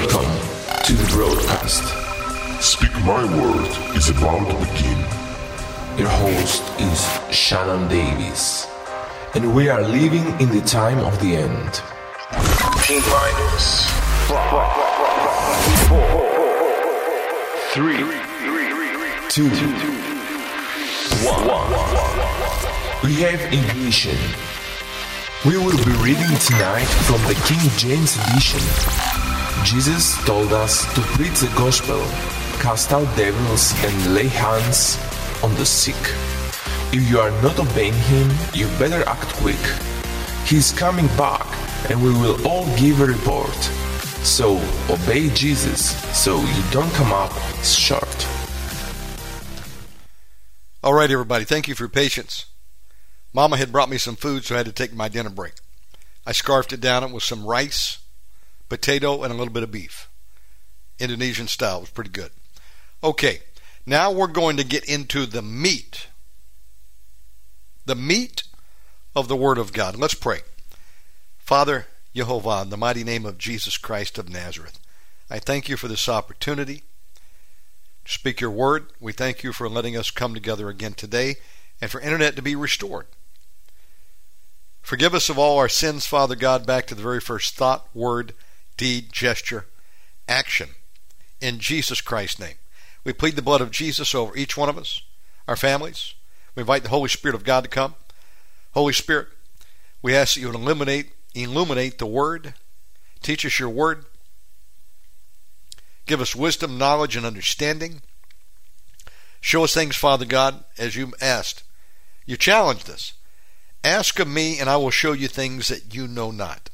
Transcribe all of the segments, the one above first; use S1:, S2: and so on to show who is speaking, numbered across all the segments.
S1: Welcome to the broadcast.
S2: Speak My Word is about to begin.
S1: Your host is Shannon Davis, and we are living in the time of the end.
S3: T minus five, four, three,
S1: Two,
S3: one.
S1: we have ignition. We will be reading tonight from the King James Edition. Jesus told us to preach the gospel, cast out devils, and lay hands on the sick. If you are not obeying him, you better act quick. He is coming back, and we will all give a report. So obey Jesus so you don't come up short.
S4: All right, everybody, thank you for your patience. Mama had brought me some food, so I had to take my dinner break. I scarfed it down It was some rice, potato, and a little bit of beef. Indonesian style. Was pretty good. Okay, now we're going to get into the meat. The meat of the Word of God. Let's pray. Father Jehovah, in the mighty name of Jesus Christ of Nazareth, I thank you for this opportunity to speak your word. We thank you for letting us come together again today and for internet to be restored. Forgive us of all our sins, Father God, back to the very first thought, word, deed, gesture, action. In Jesus Christ's name. We plead the blood of Jesus over each one of us, our families. We invite the Holy Spirit of God to come. Holy Spirit, we ask that you illuminate, illuminate the Word. Teach us your Word. Give us wisdom, knowledge, and understanding. Show us things, Father God, as you asked. You challenged us. Ask of me, and I will show you things that you know not.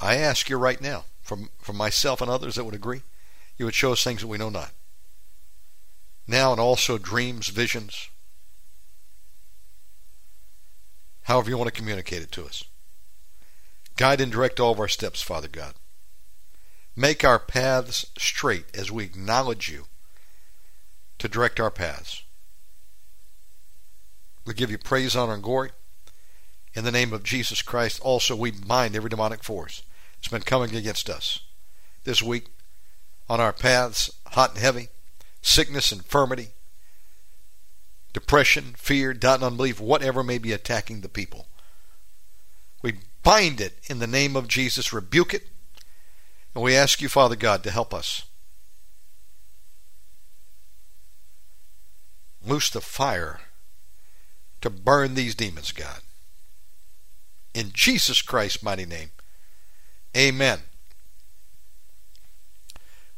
S4: I ask you right now, from, from myself and others that would agree, you would show us things that we know not. Now, and also dreams, visions, however you want to communicate it to us. Guide and direct all of our steps, Father God. Make our paths straight as we acknowledge you to direct our paths. We give you praise, honor, and glory. In the name of Jesus Christ, also we bind every demonic force that's been coming against us this week on our paths, hot and heavy, sickness, infirmity, depression, fear, doubt, and unbelief, whatever may be attacking the people. We bind it in the name of Jesus, rebuke it, and we ask you, Father God, to help us. Loose the fire to burn these demons, God. In Jesus Christ's mighty name. Amen.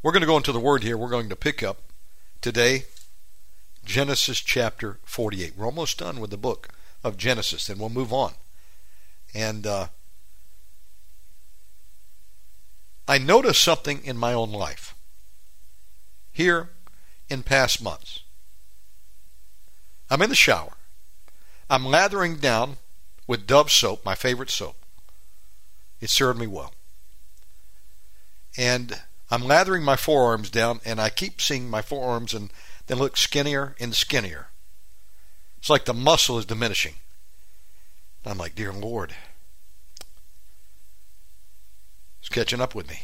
S4: We're going to go into the Word here. We're going to pick up today Genesis chapter 48. We're almost done with the book of Genesis, and we'll move on. And uh, I noticed something in my own life here in past months. I'm in the shower. I'm lathering down with Dove soap, my favorite soap. It served me well. And I'm lathering my forearms down, and I keep seeing my forearms and they look skinnier and skinnier. It's like the muscle is diminishing. I'm like, dear Lord, it's catching up with me.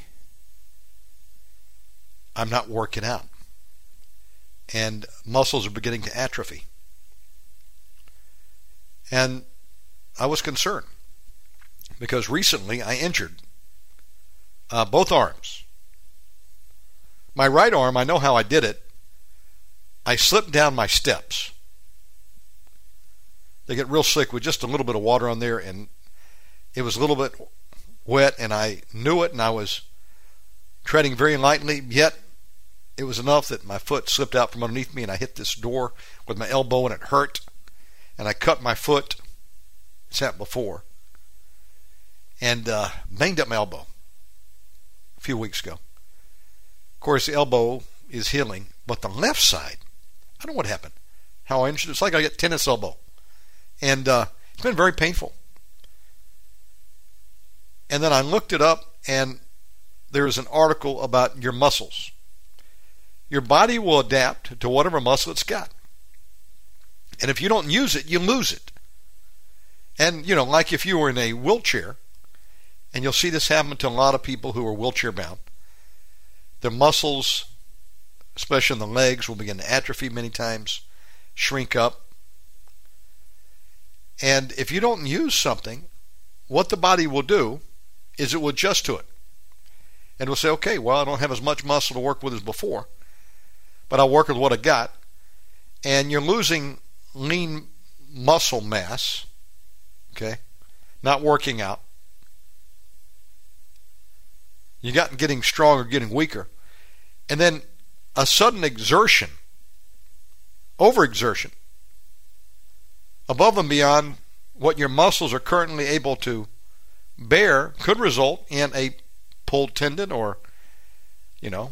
S4: I'm not working out. And muscles are beginning to atrophy. And I was concerned because recently I injured uh, both arms. My right arm, I know how I did it. I slipped down my steps. They get real slick with just a little bit of water on there, and it was a little bit wet, and I knew it, and I was treading very lightly, yet it was enough that my foot slipped out from underneath me, and I hit this door with my elbow, and it hurt, and I cut my foot. It's happened before, and uh, banged up my elbow few weeks ago. Of course, the elbow is healing, but the left side, I don't know what happened. How I injured It's like I get tennis elbow. And uh, it's been very painful. And then I looked it up, and there's an article about your muscles. Your body will adapt to whatever muscle it's got. And if you don't use it, you lose it. And, you know, like if you were in a wheelchair, and you'll see this happen to a lot of people who are wheelchair bound, Their muscles, especially in the legs, will begin to atrophy many times, shrink up. And if you don't use something, what the body will do is it will adjust to it. And it will say, okay, well, I don't have as much muscle to work with as before, but I'll work with what I got. And you're losing lean muscle mass, okay, not working out. You got getting stronger, getting weaker. And then a sudden exertion, overexertion, above and beyond what your muscles are currently able to bear could result in a pulled tendon or, you know,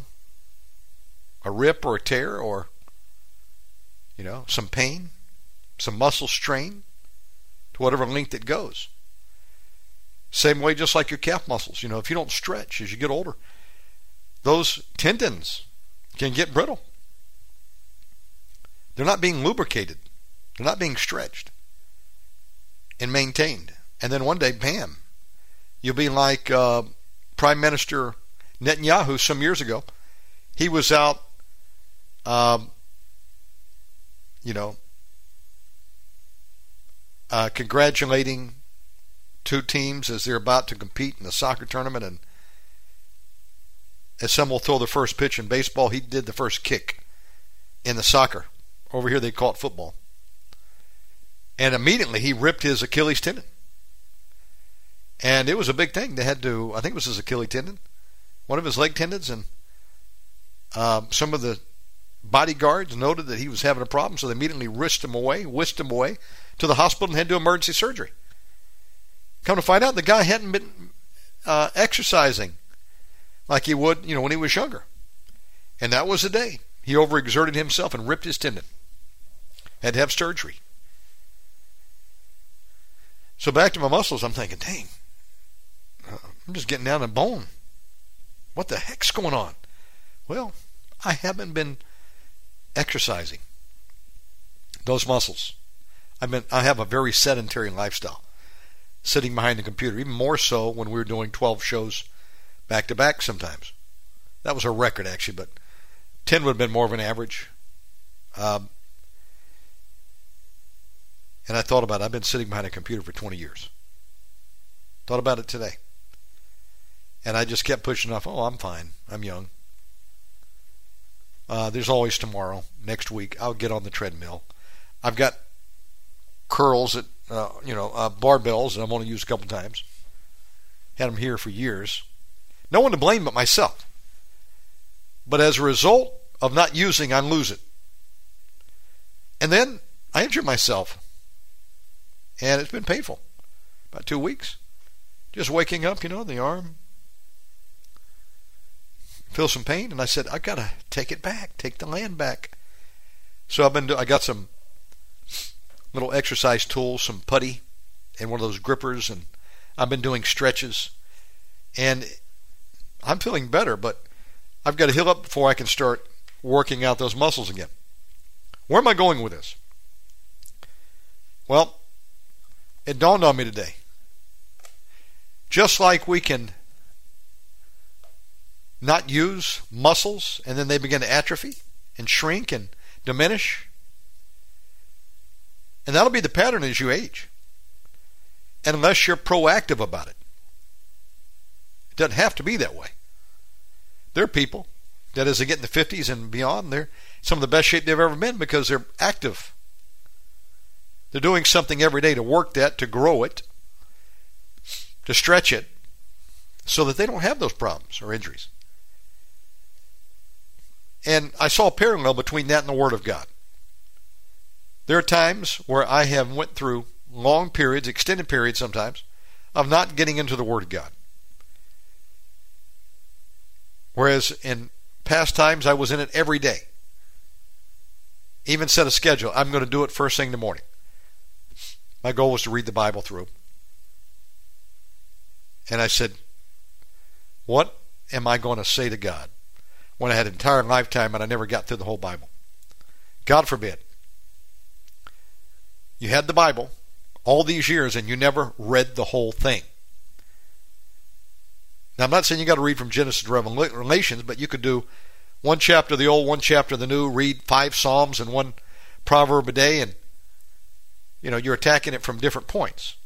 S4: a rip or a tear or, you know, some pain, some muscle strain to whatever length it goes. Same way, just like your calf muscles. You know, if you don't stretch as you get older, those tendons can get brittle. They're not being lubricated, they're not being stretched and maintained. And then one day, bam, you'll be like uh, Prime Minister Netanyahu some years ago. He was out, um, you know, uh, congratulating two teams as they're about to compete in the soccer tournament. And as some will throw the first pitch in baseball, he did the first kick in the soccer. Over here, they call it football. And immediately he ripped his Achilles tendon. And it was a big thing. They had to, I think it was his Achilles tendon, one of his leg tendons, and uh, some of the bodyguards noted that he was having a problem, so they immediately whisked him away, whisked him away to the hospital and had to do emergency surgery. Come to find out, the guy hadn't been uh, exercising like he would, you know, when he was younger. And that was the day he overexerted himself and ripped his tendon. Had to have surgery. So back to my muscles, I'm thinking, dang, I'm just getting down to bone. What the heck's going on? Well, I haven't been exercising those muscles. I've been I have a very sedentary lifestyle sitting behind the computer, even more so when we were doing 12 shows back to back sometimes. That was a record, actually, but 10 would have been more of an average. Um, and I thought about it. I've been sitting behind a computer for 20 years. Thought about it today. And I just kept pushing off. Oh, I'm fine. I'm young. Uh, there's always tomorrow. Next week, I'll get on the treadmill. I've got curls at uh, you know, uh, barbells that I'm only used a couple times. Had them here for years. No one to blame but myself. But as a result of not using, I lose it. And then I injure myself. And it's been painful. About two weeks. Just waking up, you know, the arm. Feel some pain. And I said, I got to take it back. Take the land back. So I've been, I got some little exercise tools, some putty, and one of those grippers, and I've been doing stretches, and I'm feeling better, but I've got to heal up before I can start working out those muscles again. Where am I going with this? Well, it dawned on me today. Just like we can not use muscles and then they begin to atrophy and shrink and diminish, and that'll be the pattern as you age. And unless you're proactive about it, it doesn't have to be that way. There are people that as they get in the 50s and beyond, they're some of the best shape they've ever been because they're active. They're doing something every day to work that, to grow it, to stretch it, so that they don't have those problems or injuries. And I saw a parallel between that and the Word of God. There are times where I have went through long periods, extended periods sometimes, of not getting into the Word of God. Whereas in past times I was in it every day. Even set a schedule. I'm going to do it first thing in the morning. My goal was to read the Bible through. And I said, What am I going to say to God when I had an entire lifetime and I never got through the whole Bible? God forbid. You had the Bible all these years and you never read the whole thing. Now, I'm not saying you got to read from Genesis to Revelations, but you could do one chapter of the old, one chapter of the new, read five Psalms and one proverb a day, and you know you're attacking it from different points.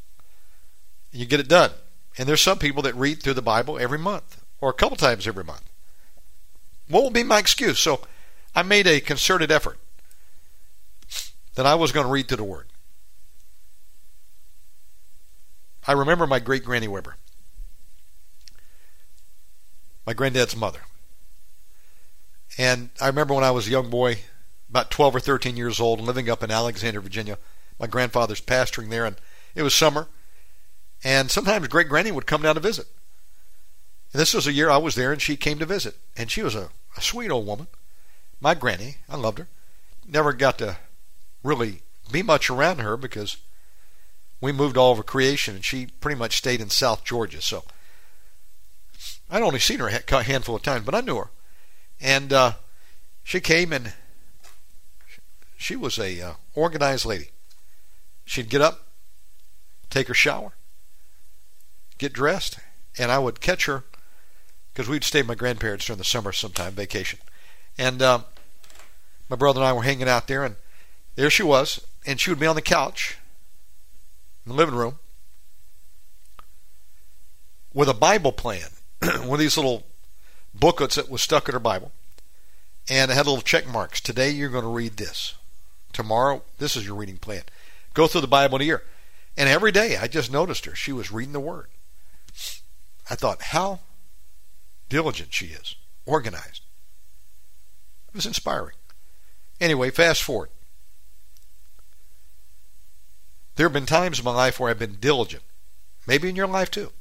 S4: You get it done. And there's some people that read through the Bible every month or a couple times every month. What will be my excuse? So I made a concerted effort that I was going to read through the Word. I remember my great Granny Weber, my granddad's mother. And I remember when I was a young boy, about 12 or 13 years old, living up in Alexandria, Virginia. My grandfather's pastoring there, and it was summer. And sometimes great granny would come down to visit. And this was a year I was there, and she came to visit. And she was a, a sweet old woman. My granny, I loved her. Never got to really be much around her because we moved all over creation, and she pretty much stayed in South Georgia. So I'd only seen her a handful of times, but I knew her. And uh, she came, and she was a uh, organized lady. She'd get up, take her shower, get dressed, and I would catch her because we'd stay with my grandparents during the summer sometime, vacation. And um, my brother and I were hanging out there, and there she was, and she would be on the couch in the living room with a Bible plan, one of these little booklets that was stuck in her Bible, and it had little check marks. Today you're going to read this. Tomorrow, this is your reading plan. Go through the Bible in a year. And every day I just noticed her. She was reading the Word. I thought, how diligent she is, organized. It was inspiring. Anyway, fast forward. There have been times in my life where I've been diligent, maybe in your life too.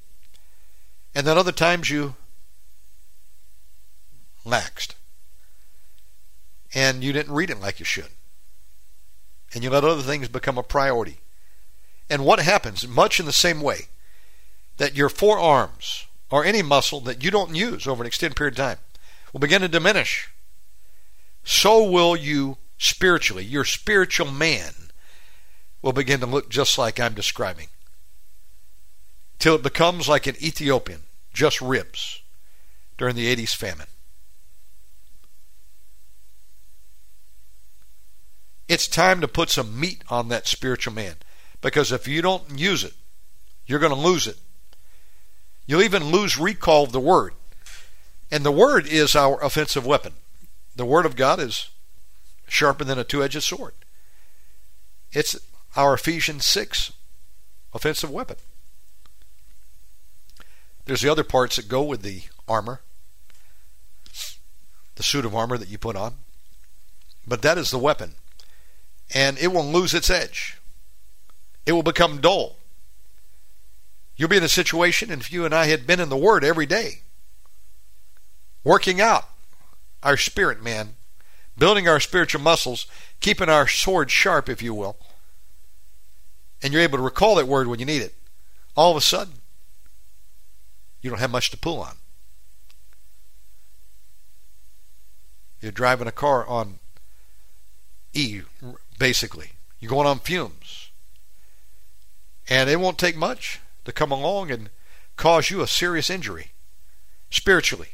S4: And then other times you laxed. And you didn't read it like you should. And you let other things become a priority. And what happens, much in the same way, that your forearms or any muscle that you don't use over an extended period of time will begin to diminish. So will you spiritually. Your spiritual man will begin to look just like I'm describing. Till it becomes like an Ethiopian, just ribs, during the 80s famine. It's time to put some meat on that spiritual man. Because if you don't use it, you're going to lose it. You'll even lose recall of the Word. And the Word is our offensive weapon. The Word of God is sharper than a two edged sword. It's our Ephesians 6 offensive weapon. There's the other parts that go with the armor, the suit of armor that you put on. But that is the weapon. And it will lose its edge. It will become dull. You'll be in a situation, and if you and I had been in the Word every day, working out our spirit man, building our spiritual muscles, keeping our sword sharp, if you will, and you're able to recall that word when you need it, all of a sudden, you don't have much to pull on. You're driving a car on E, basically. You're going on fumes. And it won't take much to come along and cause you a serious injury spiritually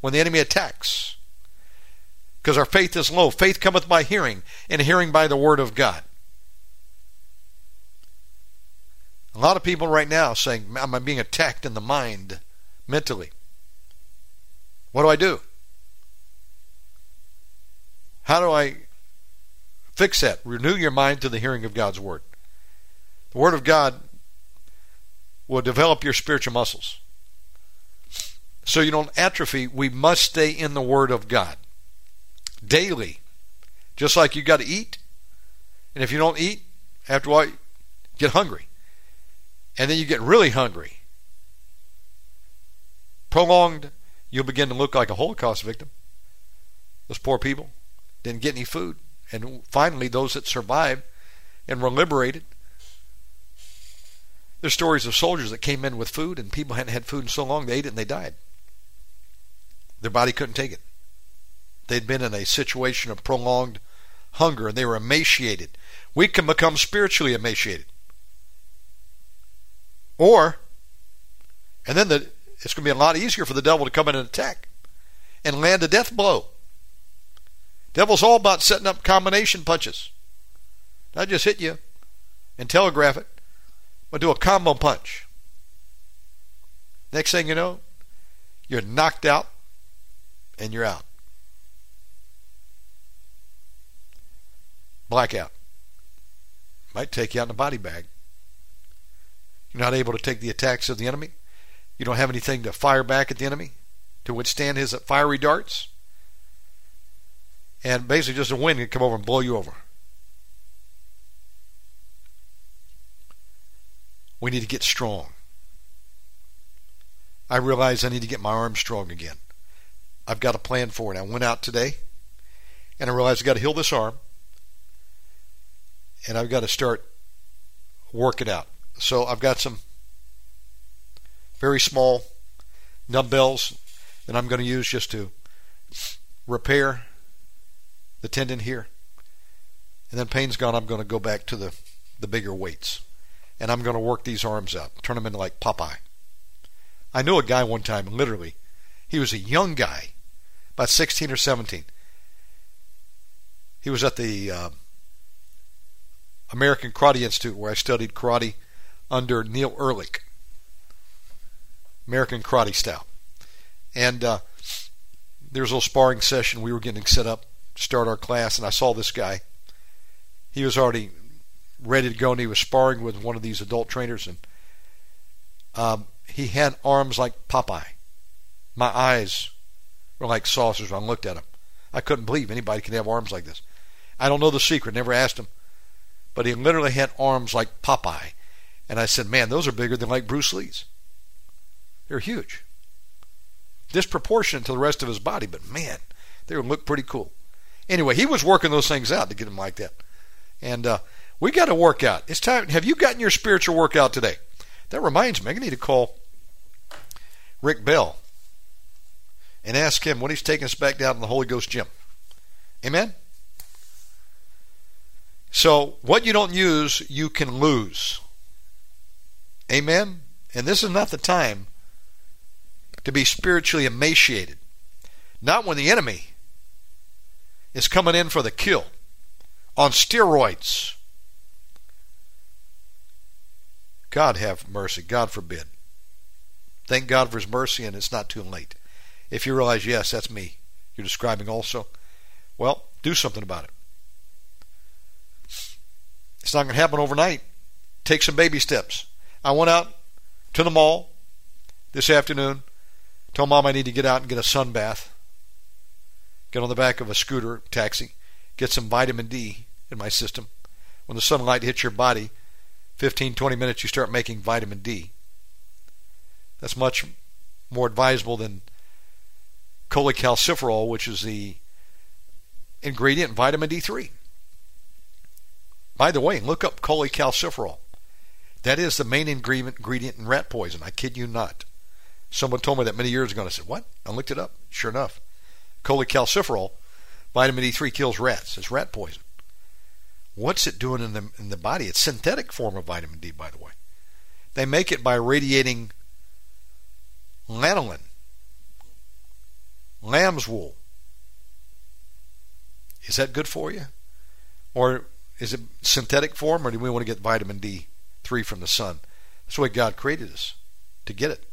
S4: when the enemy attacks. Because our faith is low. Faith cometh by hearing, and hearing by the word of God. A lot of people right now saying, Am I'm being attacked in the mind mentally. What do I do? How do I fix that? Renew your mind to the hearing of God's Word. The Word of God will develop your spiritual muscles. So you don't atrophy, we must stay in the Word of God daily. Just like you got to eat. And if you don't eat, after a while, get hungry. And then you get really hungry. Prolonged, you'll begin to look like a Holocaust victim. Those poor people didn't get any food. And finally, those that survived and were liberated there's stories of soldiers that came in with food and people hadn't had food in so long they ate it and they died. Their body couldn't take it. They'd been in a situation of prolonged hunger and they were emaciated. We can become spiritually emaciated. Or, and then the it's going to be a lot easier for the devil to come in and attack and land a death blow. Devil's all about setting up combination punches. Not just hit you and telegraph it, but do a combo punch. Next thing you know, you're knocked out and you're out. Blackout. Might take you out in a body bag. You're not able to take the attacks of the enemy. You don't have anything to fire back at the enemy to withstand his fiery darts. And basically, just a wind can come over and blow you over. We need to get strong. I realize I need to get my arm strong again. I've got a plan for it. I went out today and I realized I've got to heal this arm and I've got to start working out. So I've got some very small dumbbells that I'm going to use just to repair the tendon here. And then pain's gone, I'm going to go back to the, the bigger weights. And I'm going to work these arms out, turn them into like Popeye. I knew a guy one time, literally, he was a young guy, about 16 or 17. He was at the uh, American Karate Institute where I studied karate under Neil Ehrlich, American karate style. And uh, there was a little sparring session. We were getting set up to start our class, and I saw this guy. He was already ready to go, and he was sparring with one of these adult trainers, and um, he had arms like Popeye. My eyes were like saucers when I looked at him. I couldn't believe anybody could have arms like this. I don't know the secret, never asked him, but he literally had arms like Popeye. And I said, man, those are bigger than like Bruce Lee's. They're huge. Disproportionate to the rest of his body, but man, they would look pretty cool. Anyway, he was working those things out to get them like that. And uh, we got to work out. It's time. Have you gotten your spiritual workout today? That reminds me, I need to call Rick Bell and ask him when he's taking us back down to the Holy Ghost gym. Amen? So, what you don't use, you can lose. Amen? And this is not the time to be spiritually emaciated. Not when the enemy is coming in for the kill on steroids. God have mercy. God forbid. Thank God for His mercy, and it's not too late. If you realize, yes, that's me, you're describing also, well, do something about it. It's not going to happen overnight. Take some baby steps. I went out to the mall this afternoon, told mom I need to get out and get a sun bath, get on the back of a scooter taxi, get some vitamin D in my system. When the sunlight hits your body, 15, 20 minutes, you start making vitamin D. That's much more advisable than cholecalciferol, which is the ingredient in vitamin D3. By the way, look up cholecalciferol. That is the main ingredient in rat poison. I kid you not. Someone told me that many years ago, and I said, "What?" I looked it up. Sure enough, cholecalciferol, vitamin D3 kills rats. It's rat poison. What's it doing in the in the body? It's synthetic form of vitamin D, by the way. They make it by radiating lanolin, lamb's wool. Is that good for you? Or is it synthetic form, or do we want to get vitamin D3 from the sun? That's the way God created us, to get it.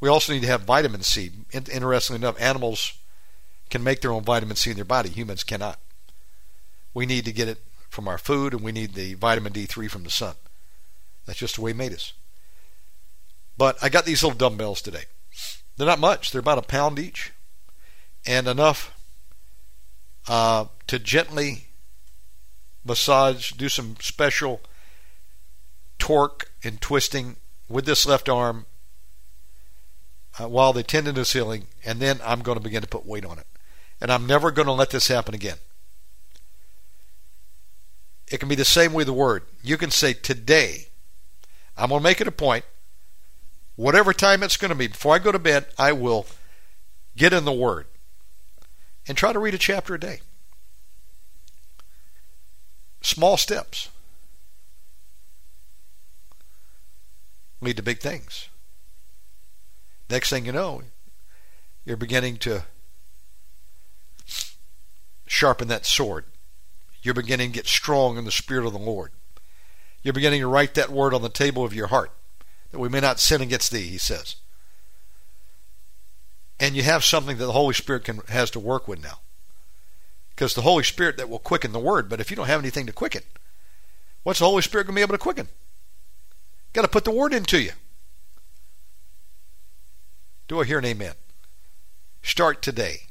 S4: We also need to have vitamin C. Interestingly enough, animals can make their own vitamin C in their body. Humans cannot. We need to get it from our food, and we need the vitamin D3 from the sun. That's just the way He made us. But I got these little dumbbells today. They're not much. They're about a pound each, and enough uh, to gently massage, do some special torque and twisting with this left arm uh, while the tendon is healing, and then I'm going to begin to put weight on it. And I'm never going to let this happen again. It can be the same with the word. You can say, Today, I'm going to make it a point, whatever time it's going to be, before I go to bed, I will get in the Word and try to read a chapter a day. Small steps lead to big things. Next thing you know, you're beginning to sharpen that sword. You're beginning to get strong in the Spirit of the Lord. You're beginning to write that word on the table of your heart, that we may not sin against thee, he says. And you have something that the Holy Spirit can, has to work with now. Because the Holy Spirit that will quicken the word, but if you don't have anything to quicken, what's the Holy Spirit going to be able to quicken? Got to put the word into you. Do I hear an amen? Start today.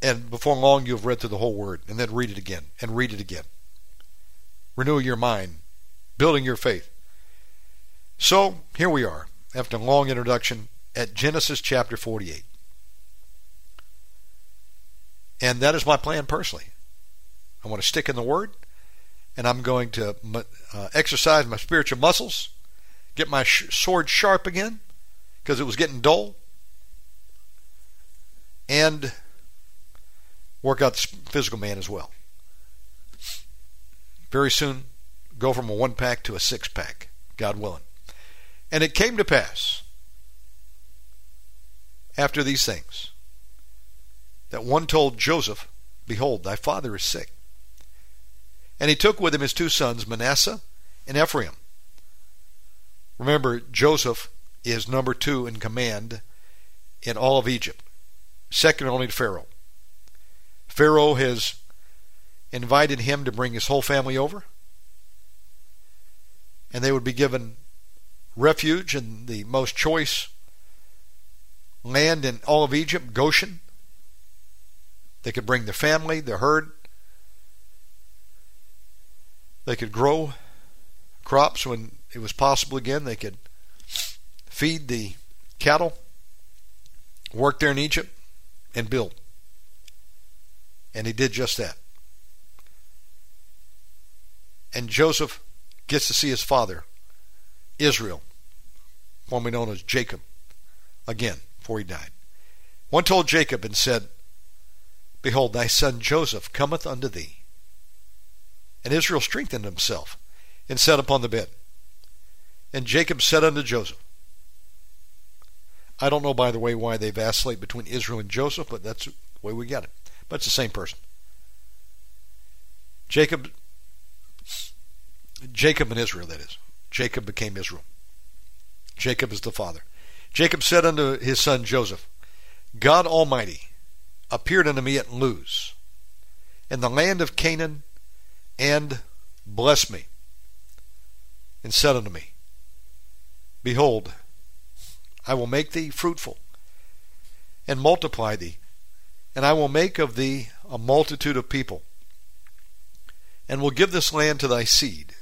S4: And before long, you've read through the whole word, and then read it again, and read it again. Renew your mind, building your faith. So, here we are, after a long introduction, at Genesis chapter 48. And that is my plan personally. I want to stick in the Word, and I'm going to uh, exercise my spiritual muscles, get my sh- sword sharp again, because it was getting dull, and work out the physical man as well. Very soon, go from a one pack to a six pack, God willing. And it came to pass after these things that one told Joseph, Behold, thy father is sick. And he took with him his two sons, Manasseh and Ephraim. Remember, Joseph is number two in command in all of Egypt, second only to Pharaoh. Pharaoh has invited him to bring his whole family over, and they would be given refuge in the most choice land in all of Egypt, Goshen. They could bring their family, their herd. They could grow crops when it was possible again. They could feed the cattle, work there in Egypt, and build. And he did just that. And Joseph gets to see his father, Israel, formerly known as Jacob, again before he died. One told Jacob and said, Behold, thy son Joseph cometh unto thee. And Israel strengthened himself and sat upon the bed. And Jacob said unto Joseph, I don't know, by the way, why they vacillate between Israel and Joseph, but that's the way we get it. But it's the same person. Jacob, Jacob and Israel, that is. Jacob became Israel. Jacob is the father. Jacob said unto his son Joseph, God Almighty appeared unto me at Luz, in the land of Canaan, and blessed me, and said unto me, Behold, I will make thee fruitful, and multiply thee, and I will make of thee a multitude of people, and will give this land to thy seed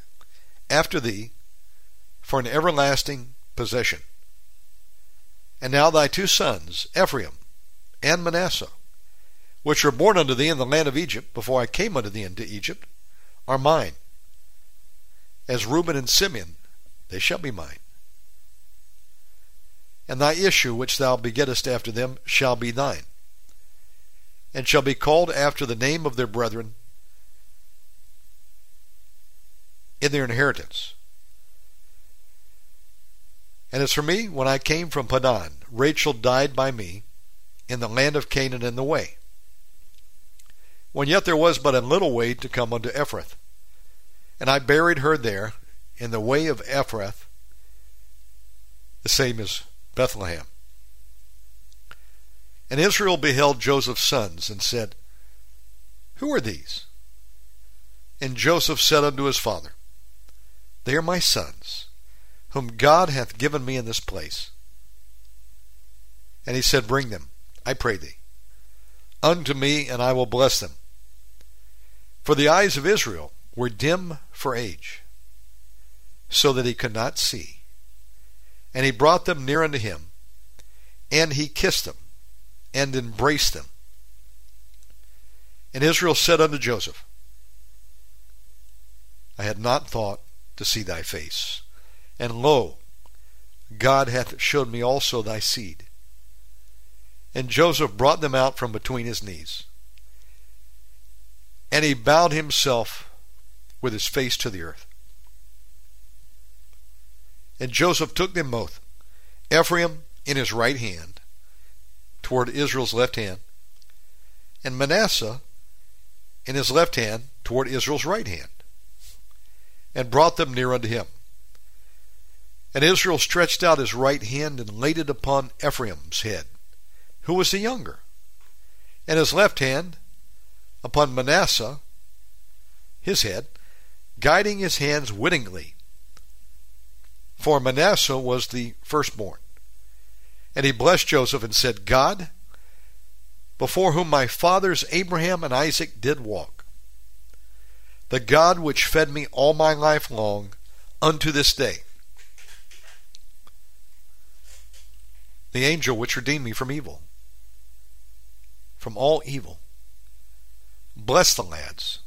S4: after thee for an everlasting possession. And now thy two sons, Ephraim and Manasseh, which were born unto thee in the land of Egypt, before I came unto thee into Egypt, are mine. As Reuben and Simeon, they shall be mine. And thy issue which thou begettest after them shall be thine and shall be called after the name of their brethren in their inheritance. And as for me, when I came from Padan, Rachel died by me in the land of Canaan in the way, when yet there was but a little way to come unto Ephrath. And I buried her there in the way of Ephrath, the same as Bethlehem. And Israel beheld Joseph's sons, and said, Who are these? And Joseph said unto his father, They are my sons, whom God hath given me in this place. And he said, Bring them, I pray thee, unto me, and I will bless them. For the eyes of Israel were dim for age, so that he could not see. And he brought them near unto him, and he kissed them and embraced them. And Israel said unto Joseph, I had not thought to see thy face. And lo, God hath showed me also thy seed. And Joseph brought them out from between his knees. And he bowed himself with his face to the earth. And Joseph took them both, Ephraim in his right hand, toward Israel's left hand, and Manasseh in his left hand toward Israel's right hand, and brought them near unto him. And Israel stretched out his right hand and laid it upon Ephraim's head, who was the younger, and his left hand upon Manasseh, his head, guiding his hands wittingly. For Manasseh was the firstborn. And he blessed Joseph and said, God, before whom my fathers Abraham and Isaac did walk, the God which fed me all my life long unto this day, the angel which redeemed me from evil, from all evil, bless the lads,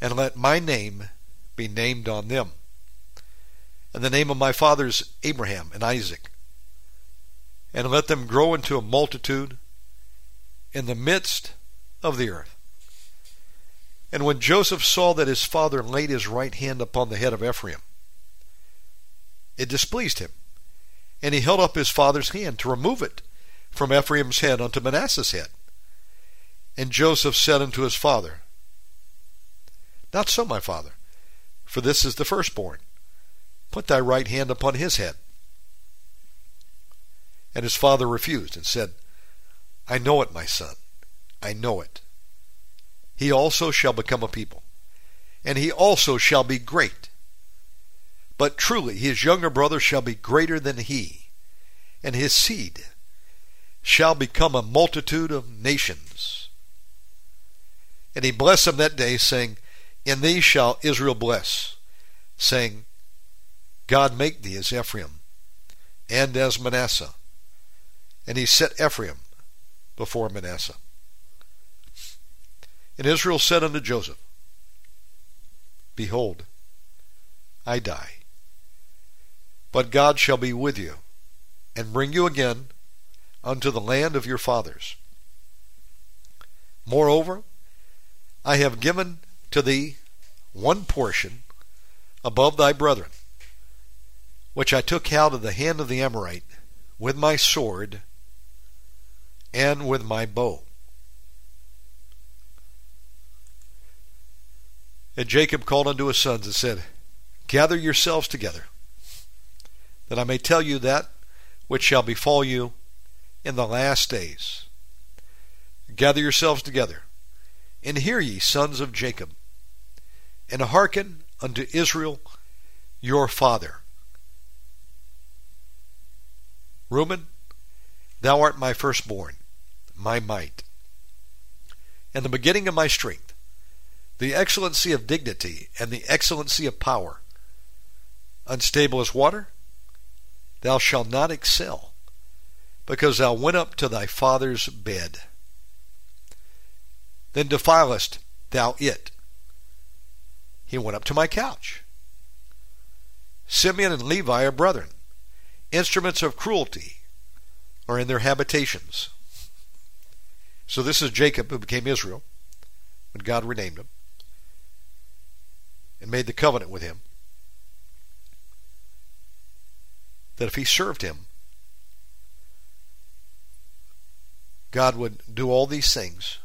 S4: and let my name be named on them, and the name of my fathers Abraham and Isaac, and let them grow into a multitude in the midst of the earth. And when Joseph saw that his father laid his right hand upon the head of Ephraim, it displeased him, and he held up his father's hand to remove it from Ephraim's head unto Manasseh's head. And Joseph said unto his father, Not so, my father, for this is the firstborn. Put thy right hand upon his head. And his father refused and said, I know it, my son, I know it. He also shall become a people, and he also shall be great. But truly his younger brother shall be greater than he, and his seed shall become a multitude of nations. And he blessed him that day, saying, In thee shall Israel bless, saying, God make thee as Ephraim, and as Manasseh. And he set Ephraim before Manasseh. And Israel said unto Joseph, Behold, I die. But God shall be with you, and bring you again unto the land of your fathers. Moreover, I have given to thee one portion above thy brethren, which I took out of the hand of the Amorite with my sword and with my bow. And Jacob called unto his sons and said, Gather yourselves together, that I may tell you that which shall befall you in the last days. Gather yourselves together, and hear ye, sons of Jacob, and hearken unto Israel your father. Reuben, thou art my firstborn, my might, and the beginning of my strength the excellency of dignity and the excellency of power. Unstable as water, thou shalt not excel, because thou went up to thy father's bed. Then defilest thou it. He went up to my couch. Simeon and Levi are brethren. Instruments of cruelty are in their habitations. So this is Jacob who became Israel when God renamed him and made the covenant with him that if he served him, God would do all these things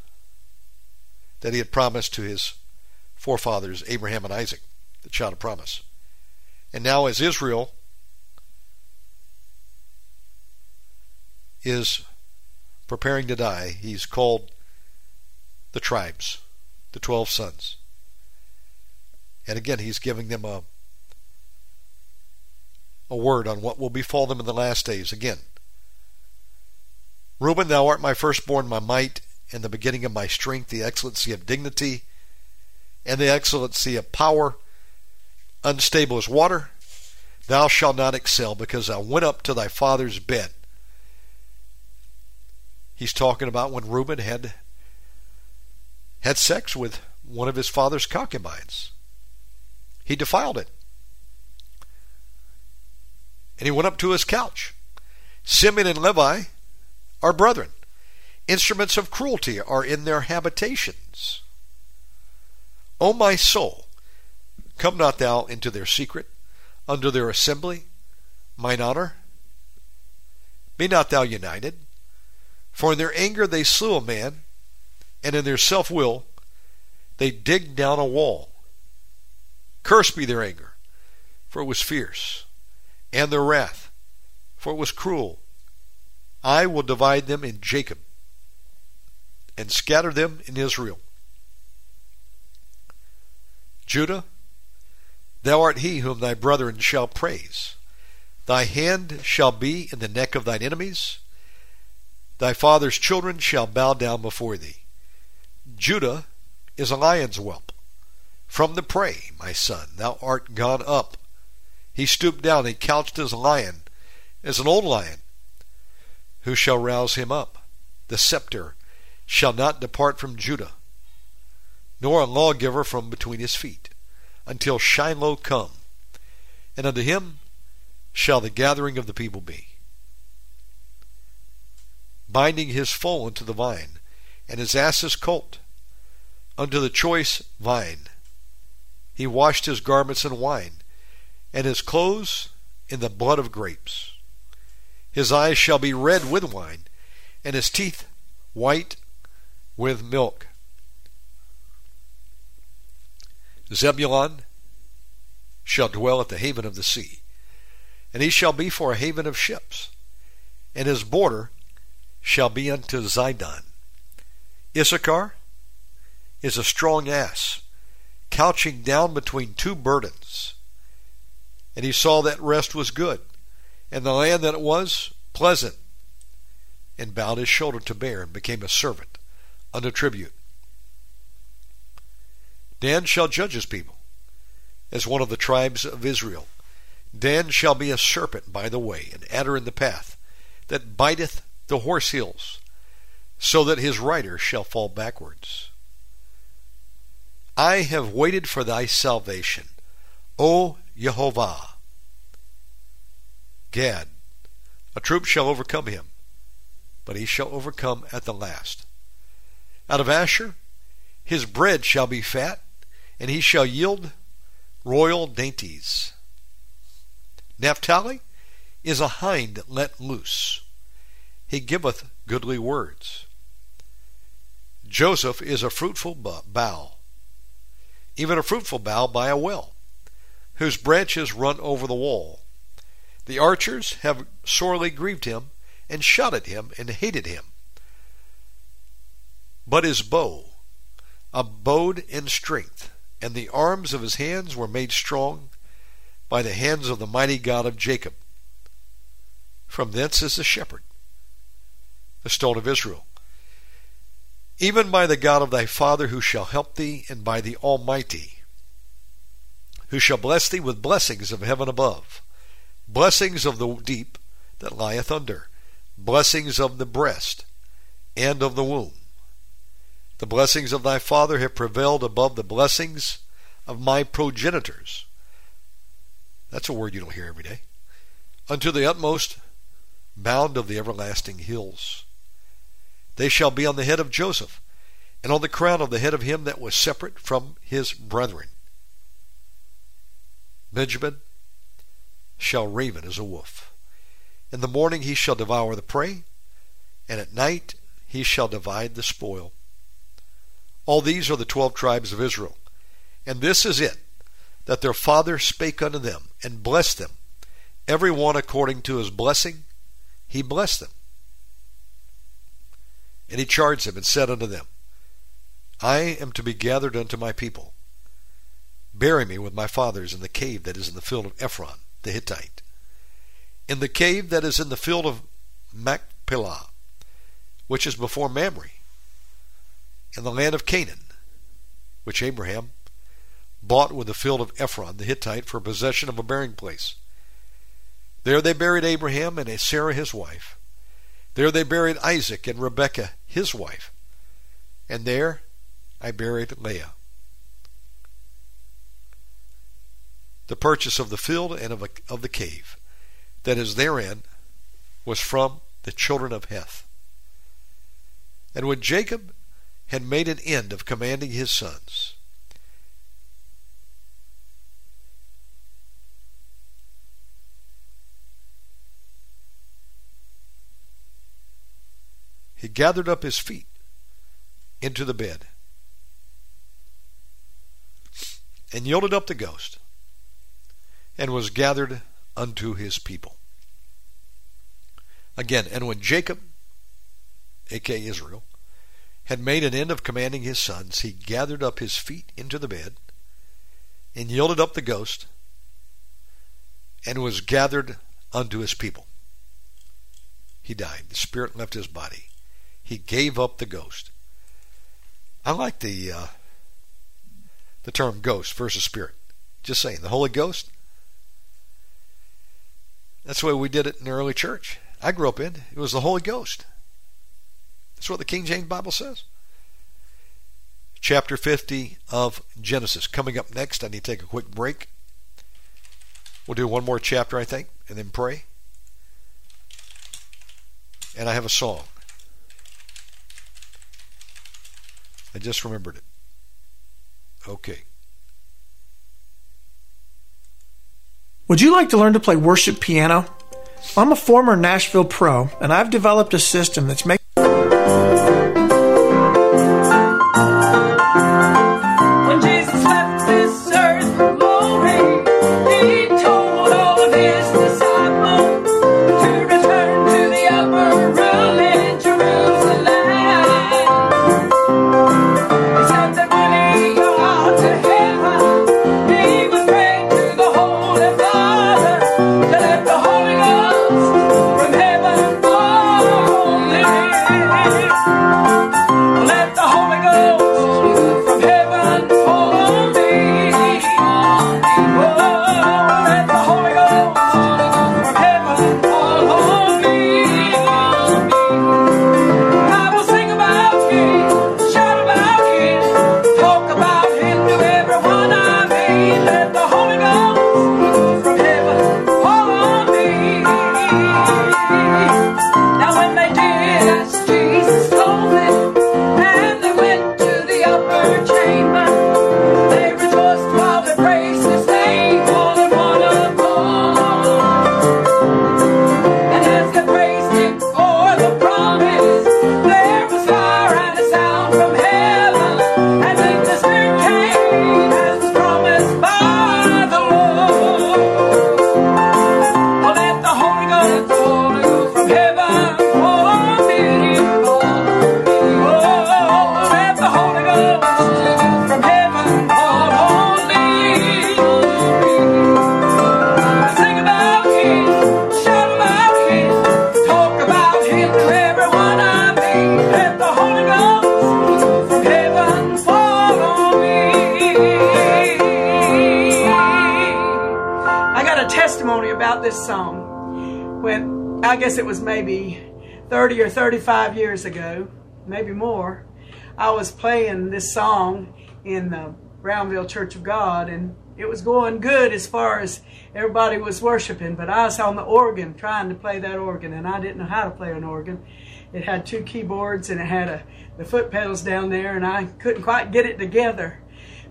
S4: that he had promised to his forefathers, Abraham and Isaac, the child of promise. And now, as Israel is preparing to die, he's called the tribes, the twelve sons. And again, he's giving them a, a word on what will befall them in the last days. Again, Reuben, thou art my firstborn, my might, and the beginning of my strength, the excellency of dignity, and the excellency of power, unstable as water. Thou shalt not excel, because I went up to thy father's bed. He's talking about when Reuben had had sex with one of his father's concubines. He defiled it. And he went up to his couch. Simeon and Levi are brethren. Instruments of cruelty are in their habitations. O my soul, come not thou into their secret, under their assembly, mine honor? Be not thou united. For in their anger they slew a man, and in their self will they digged down a wall. Cursed be their anger, for it was fierce, and their wrath, for it was cruel. I will divide them in Jacob, and scatter them in Israel. Judah, thou art he whom thy brethren shall praise. Thy hand shall be in the neck of thine enemies. Thy father's children shall bow down before thee. Judah is a lion's whelp. From the prey, my son, thou art gone up. He stooped down, he couched as a lion, as an old lion. Who shall rouse him up? The scepter shall not depart from Judah, nor a lawgiver from between his feet, until Shiloh come, and unto him shall the gathering of the people be. Binding his foal unto the vine, and his ass's colt unto the choice vine. He washed his garments in wine, and his clothes in the blood of grapes. His eyes shall be red with wine, and his teeth white with milk. Zebulun shall dwell at the haven of the sea, and he shall be for a haven of ships, and his border shall be unto Zidon. Issachar is a strong ass, couching down between two burdens. And he saw that rest was good, and the land that it was pleasant, and bowed his shoulder to bear, and became a servant under tribute. Dan shall judge his people, as one of the tribes of Israel. Dan shall be a serpent by the way, an adder in the path, that biteth the horse heels, so that his rider shall fall backwards. I have waited for thy salvation, O Jehovah. Gad, a troop shall overcome him, but he shall overcome at the last. Out of Asher, his bread shall be fat, and he shall yield royal dainties. Naphtali is a hind let loose. He giveth goodly words. Joseph is a fruitful bough even a fruitful bough by a well, whose branches run over the wall. The archers have sorely grieved him, and shot at him, and hated him. But his bow abode in strength, and the arms of his hands were made strong by the hands of the mighty God of Jacob. From thence is the shepherd, the stone of Israel, even by the God of thy father who shall help thee, and by the Almighty, who shall bless thee with blessings of heaven above, blessings of the deep that lieth under, blessings of the breast and of the womb. The blessings of thy father have prevailed above the blessings of my progenitors. That's a word you don't hear every day. Unto the utmost bound of the everlasting hills. They shall be on the head of Joseph, and on the crown of the head of him that was separate from his brethren. Benjamin shall raven as a wolf. In the morning he shall devour the prey, and at night he shall divide the spoil. All these are the twelve tribes of Israel. And this is it, that their father spake unto them, and blessed them, every one according to his blessing, he blessed them. And he charged them and said unto them, I am to be gathered unto my people. Bury me with my fathers in the cave that is in the field of Ephron the Hittite, in the cave that is in the field of Machpelah, which is before Mamre, in the land of Canaan, which Abraham bought with the field of Ephron the Hittite for possession of a burying place. There they buried Abraham and Sarah his wife. There they buried Isaac and Rebekah his wife. And there I buried Leah. The purchase of the field and of, a, of the cave that is therein was from the children of Heth. And when Jacob had made an end of commanding his sons. He gathered up his feet into the bed and yielded up the ghost and was gathered unto his people. Again, and when Jacob, aka Israel, had made an end of commanding his sons, he gathered up his feet into the bed and yielded up the ghost and was gathered unto his people. He died. The spirit left his body. He gave up the ghost. I like the uh, the term ghost versus spirit. Just saying, the Holy Ghost. That's the way we did it in the early church. I grew up in. It was the Holy Ghost. That's what the King James Bible says. Chapter 50 of Genesis. Coming up next, I need to take a quick break. We'll do one more chapter, I think, and then pray. And I have a song. I just remembered it. Okay.
S5: Would you like to learn to play worship piano? I'm a former Nashville pro, and I've developed a system that's making
S6: 35 years ago, maybe more, I was playing this song in the Brownville Church of God, and it was going good as far as everybody was worshiping, but I was on the organ trying to play that organ, and I didn't know how to play an organ. It had two keyboards and it had a, the foot pedals down there, and I couldn't quite get it together.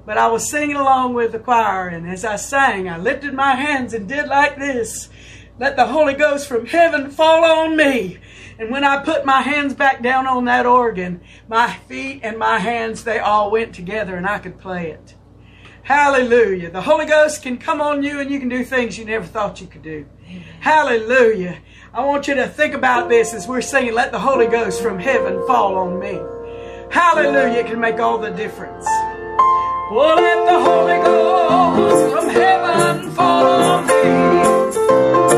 S6: But I was singing along with the choir, and as I sang, I lifted my hands and did like this. Let the Holy Ghost from heaven fall on me. And when I put my hands back down on that organ, my feet and my hands, they all went together and I could play it. Hallelujah. The Holy Ghost can come on you and you can do things you never thought you could do. Hallelujah. I want you to think about this as we're singing, Let the Holy Ghost from heaven fall on me. Hallelujah. It can make all the difference. Oh, let the Holy Ghost from heaven fall on me.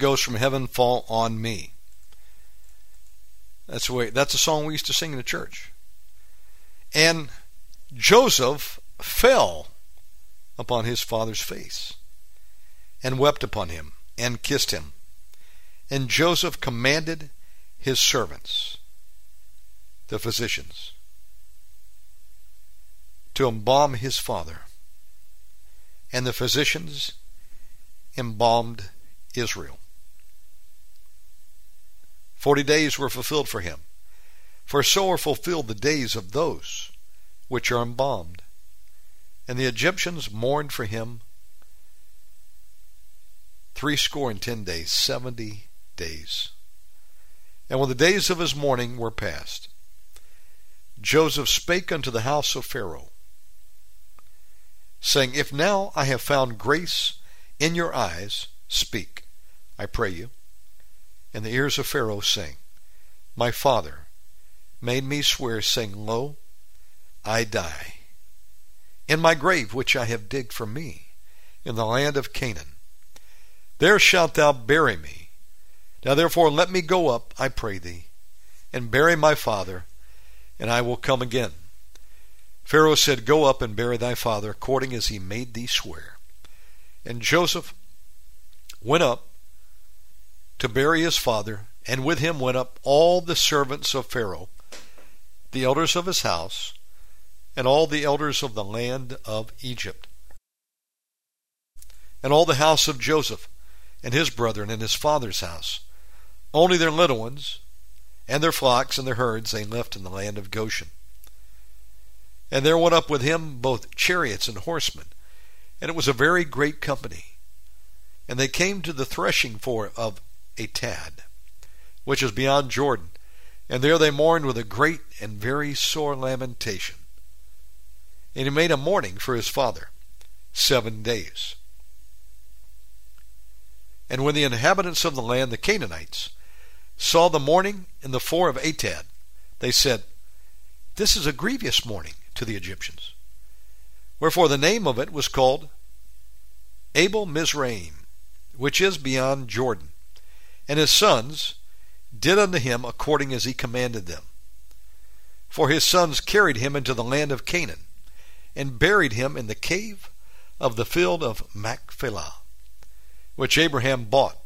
S4: Ghost from heaven fall on me. That's the way that's a song we used to sing in the church. And Joseph fell upon his father's face and wept upon him and kissed him. And Joseph commanded his servants, the physicians, to embalm his father. And the physicians embalmed Israel. Forty days were fulfilled for him, for so are fulfilled the days of those which are embalmed. And the Egyptians mourned for him three score and ten days, seventy days. And when the days of his mourning were past, Joseph spake unto the house of Pharaoh, saying, If now I have found grace in your eyes, speak, I pray you. And the ears of Pharaoh saying, My father made me swear, saying, Lo, I die. In my grave which I have digged for me in the land of Canaan, there shalt thou bury me. Now therefore let me go up, I pray thee, and bury my father, and I will come again. Pharaoh said, Go up and bury thy father, according as he made thee swear. And Joseph went up to bury his father, and with him went up all the servants of Pharaoh, the elders of his house, and all the elders of the land of Egypt, and all the house of Joseph, and his brethren, and his father's house. Only their little ones, and their flocks, and their herds they left in the land of Goshen. And there went up with him both chariots and horsemen, and it was a very great company. And they came to the threshing floor of Atad, which is beyond Jordan, and there they mourned with a great and very sore lamentation. And he made a mourning for his father seven days. And when the inhabitants of the land, the Canaanites, saw the mourning in the floor of Atad, they said, This is a grievous mourning to the Egyptians. Wherefore the name of it was called Abel Mizraim, which is beyond Jordan. And his sons did unto him according as he commanded them. For his sons carried him into the land of Canaan, and buried him in the cave of the field of Machpelah, which Abraham bought,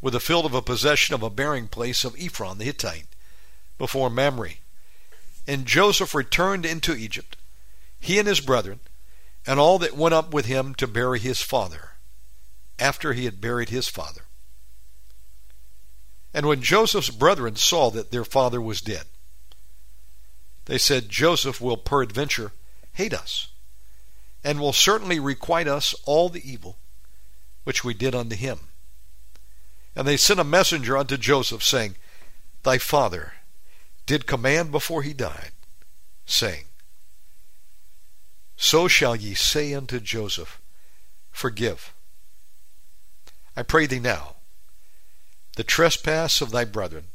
S4: with the field of a possession of a burying place of Ephron the Hittite, before Mamre. And Joseph returned into Egypt, he and his brethren, and all that went up with him to bury his father, after he had buried his father. And when Joseph's brethren saw that their father was dead, they said, Joseph will peradventure hate us, and will certainly requite us all the evil which we did unto him. And they sent a messenger unto Joseph, saying, Thy father did command before he died, saying, So shall ye say unto Joseph, Forgive. I pray thee now, the trespass of thy brethren,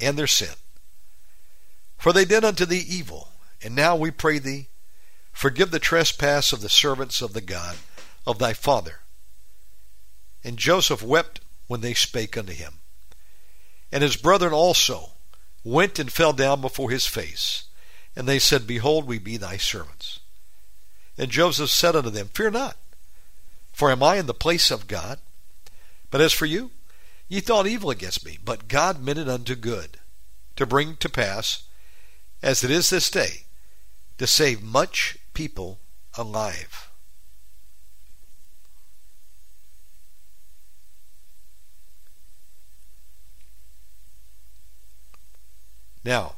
S4: and their sin. For they did unto thee evil, and now we pray thee, forgive the trespass of the servants of the God of thy father. And Joseph wept when they spake unto him. And his brethren also went and fell down before his face. And they said, Behold, we be thy servants. And Joseph said unto them, Fear not, for am I in the place of God? But as for you, ye thought evil against me, but God meant it unto good, to bring to pass, as it is this day, to save much people alive. Now,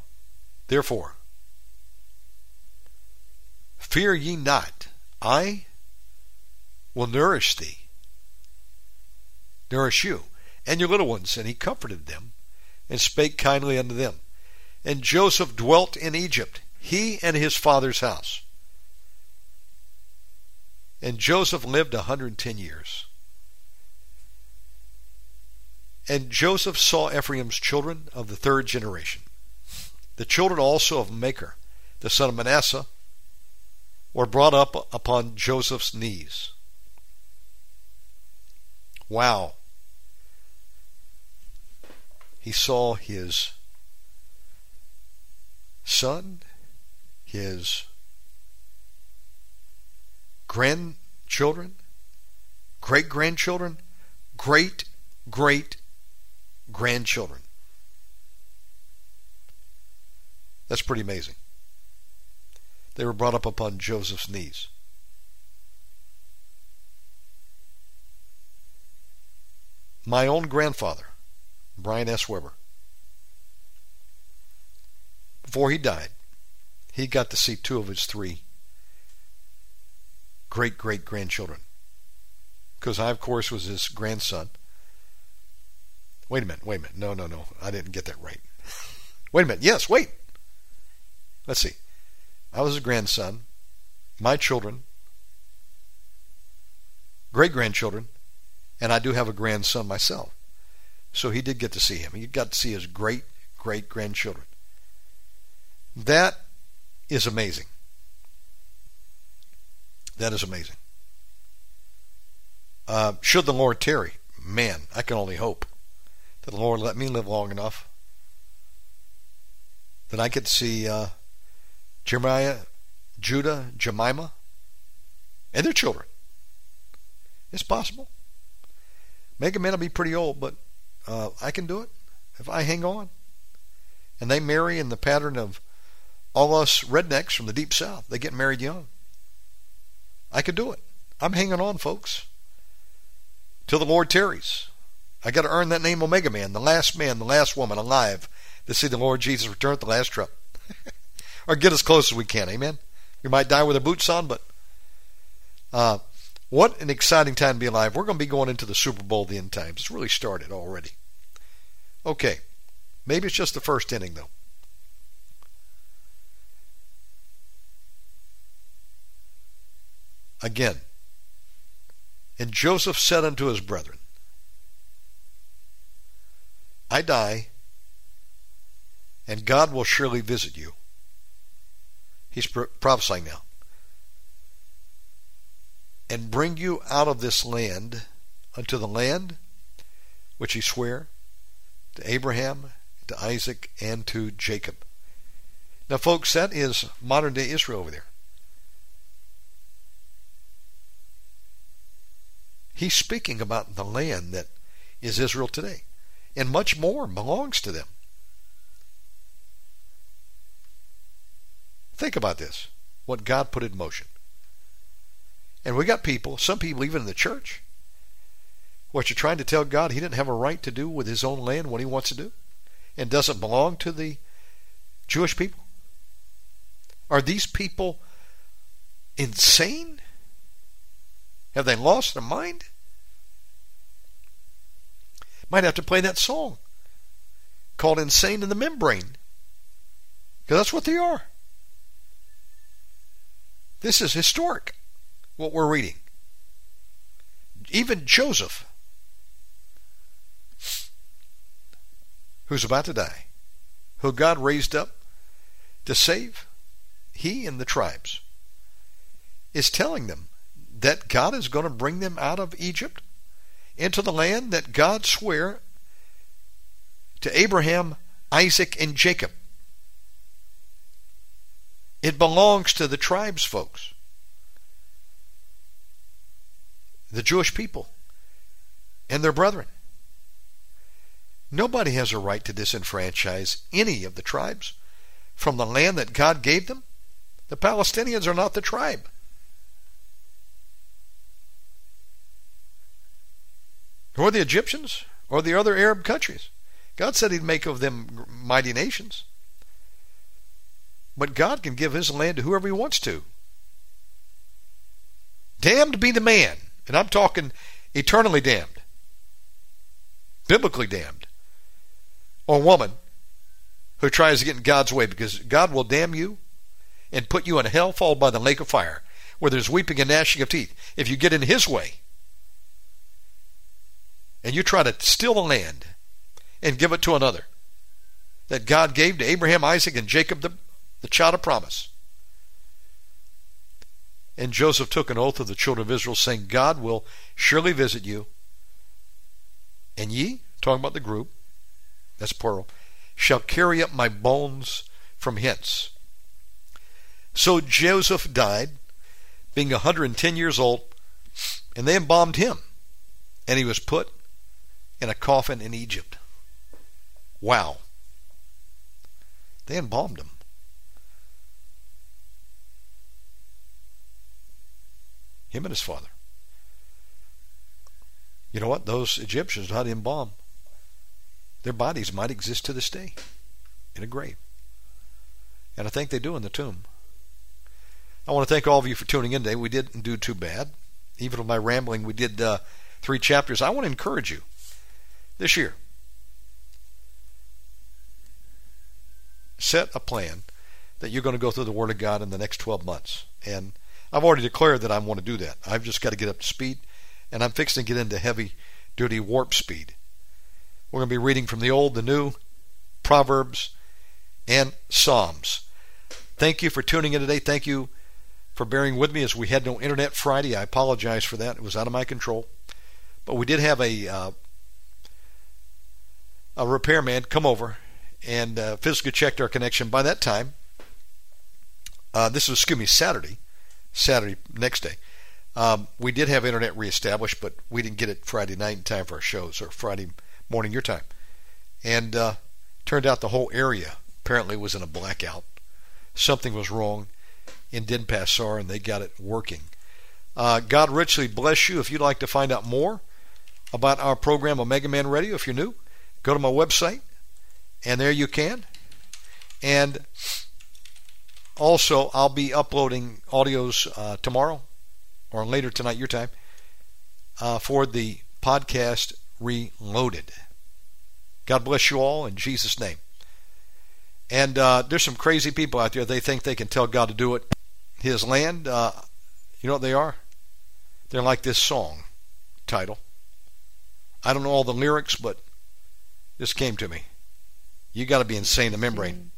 S4: therefore, fear ye not, I will nourish thee, nourish you, and your little ones. And he comforted them, and spake kindly unto them. And Joseph dwelt in Egypt, he and his father's house. And Joseph lived a hundred and ten years. And Joseph saw Ephraim's children of the third generation. The children also of Machir, the son of Manasseh, were brought up upon Joseph's knees. Wow. He saw his son, his grandchildren, great grandchildren, great great grandchildren. That's pretty amazing. They were brought up upon Joseph's knees. My own grandfather, Brian S. Weber, before he died, he got to see two of his three great great grandchildren. Because I, of course, was his grandson. Wait a minute, wait a minute. No, no, no. I didn't get that right. wait a minute. Yes, wait. Let's see. I was his grandson. My children, great grandchildren, and I do have a grandson myself. So he did get to see him. He got to see his great great grandchildren. That is amazing. That is amazing. Uh, should the Lord tarry, man, I can only hope that the Lord let me live long enough that I could see uh, Jeremiah, Judah, Jemima, and their children. It's possible. Mega Man will be pretty old, but uh, I can do it if I hang on. And they marry in the pattern of all us rednecks from the deep south. They get married young. I could do it. I'm hanging on, folks. Till the Lord tarries. I got to earn that name Omega Man, the last man, the last woman alive to see the Lord Jesus return at the last trump. or get as close as we can. Amen. We might die with our boots on, but uh, what an exciting time to be alive. We're going to be going into the Super Bowl the end times. It's really started already. Okay. Maybe it's just the first inning, though. Again, and Joseph said unto his brethren, I die, and God will surely visit you. He's prophesying now. And bring you out of this land unto the land which he sware to Abraham, to Isaac, and to Jacob. Now, folks, that is modern day Israel over there. He's speaking about the land that is Israel today, and much more belongs to them. Think about this what God put in motion. And we got people, some people even in the church, what you're trying to tell God he didn't have a right to do with his own land what he wants to do and doesn't belong to the Jewish people? Are these people insane? Have they lost their mind? Might have to play that song called Insane in the Membrane. Because that's what they are. This is historic, what we're reading. Even Joseph, who's about to die, who God raised up to save, he and the tribes, is telling them that God is going to bring them out of Egypt into the land that God swore to Abraham, Isaac, and Jacob. It belongs to the tribes, folks. The Jewish people and their brethren. Nobody has a right to disenfranchise any of the tribes from the land that God gave them. The Palestinians are not the tribe. or the Egyptians, or the other Arab countries. God said He'd make of them mighty nations. But God can give His land to whoever He wants to. Damned be the man, and I'm talking eternally damned, biblically damned, or woman who tries to get in God's way because God will damn you and put you in hell followed by the lake of fire where there's weeping and gnashing of teeth if you get in His way and you try to steal the land and give it to another that God gave to Abraham, Isaac, and Jacob, the, the child of promise. And Joseph took an oath of the children of Israel, saying, God will surely visit you, And ye, talking about the group, that's plural, shall carry up my bones from hence. So Joseph died, being a 110 years old, and they embalmed him, and he was put in a coffin in Egypt. Wow. They embalmed him. Him and his father. You know what? Those Egyptians had embalmed. Their bodies might exist to this day in a grave. And I think they do in the tomb. I want to thank all of you for tuning in today. We didn't do too bad. Even with my rambling, we did uh, three chapters. I want to encourage you this year. Set a plan that you're going to go through the Word of God in the next 12 months. And I've already declared that I want to do that. I've just got to get up to speed, and I'm fixing to get into heavy duty warp speed. We're going to be reading from the Old, the New, Proverbs, and Psalms. Thank you for tuning in today. Thank you for bearing with me as we had no internet Friday. I apologize for that. It was out of my control. But we did have a uh, a repairman come over and uh, physically checked our connection. By that time, uh, this was excuse me Saturday, Saturday next day. Um, we did have internet reestablished, but we didn't get it Friday night in time for our shows or Friday morning your time. And uh, turned out the whole area apparently was in a blackout. Something was wrong in Denpasar, and they got it working. Uh, God richly bless you. If you'd like to find out more about our program, Omega Man Radio, if you're new, go to my website, and there you can. And also, I'll be uploading audios uh, tomorrow or later tonight, your time, uh, for the podcast Reloaded. God bless you all in Jesus' name. And uh, there's some crazy people out there. They think they can tell God to do it. His land, uh, you know what they are? They're like this song title. I don't know all the lyrics, but this came to me. You got to be insane the membrane.